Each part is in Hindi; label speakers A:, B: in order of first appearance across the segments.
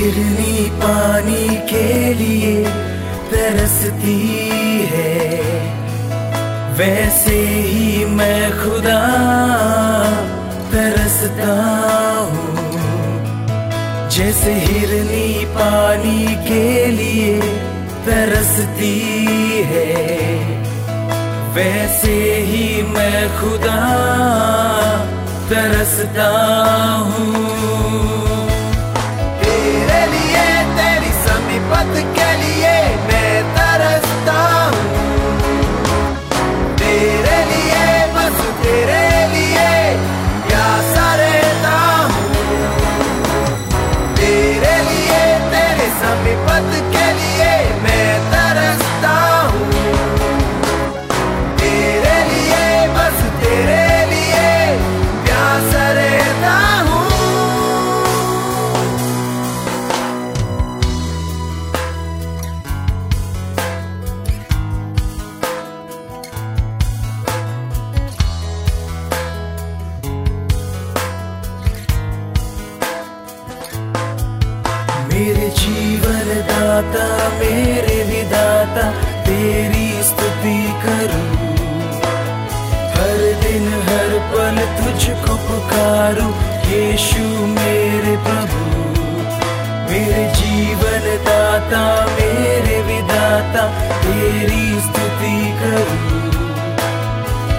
A: हिरनी पानी के लिए तरसती है। वैसे ही मैं खुदा तरसता हूँ। जैसे हिरनी पानी के लिए तरसती है। वैसे ही मैं खुदा तरसता हूँ।
B: समीपत के लिए मैं तरसता हूँ। तेरे लिए बस तेरे लिए प्यासा रहता हूँ। तेरे लिए तेरे समीपत
A: दाता, मेरे विदाता, तेरी स्तुति करूँ। हर दिन, हर पल तुझको पुकारूं, यीशु मेरे प्रभु। मेरे जीवन दाता, मेरे विदाता, तेरी स्तुति करूँ।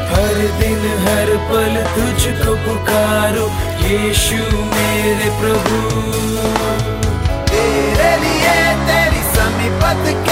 A: हर दिन, हर पल तुझको पुकारो, यीशु मेरे प्रभु।
B: the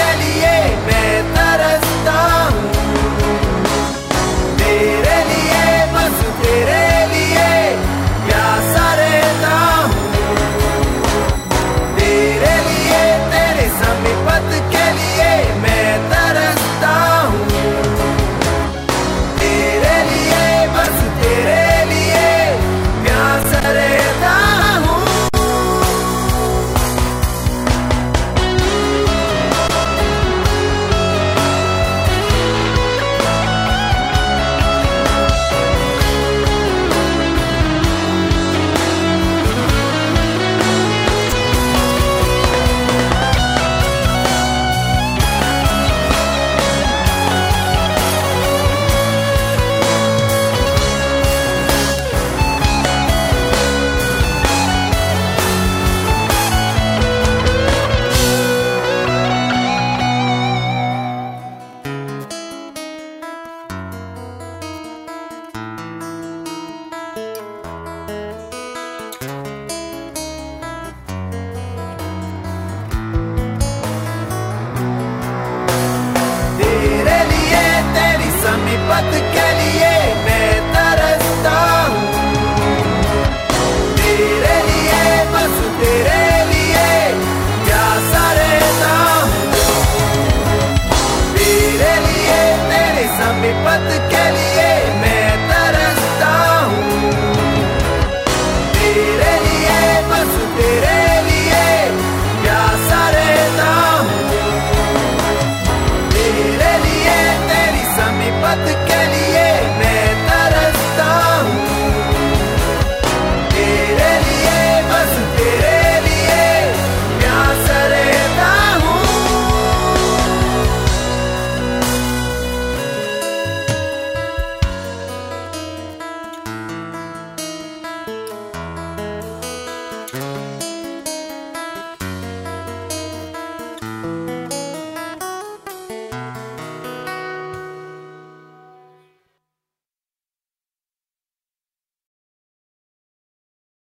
B: समीपत के लिए।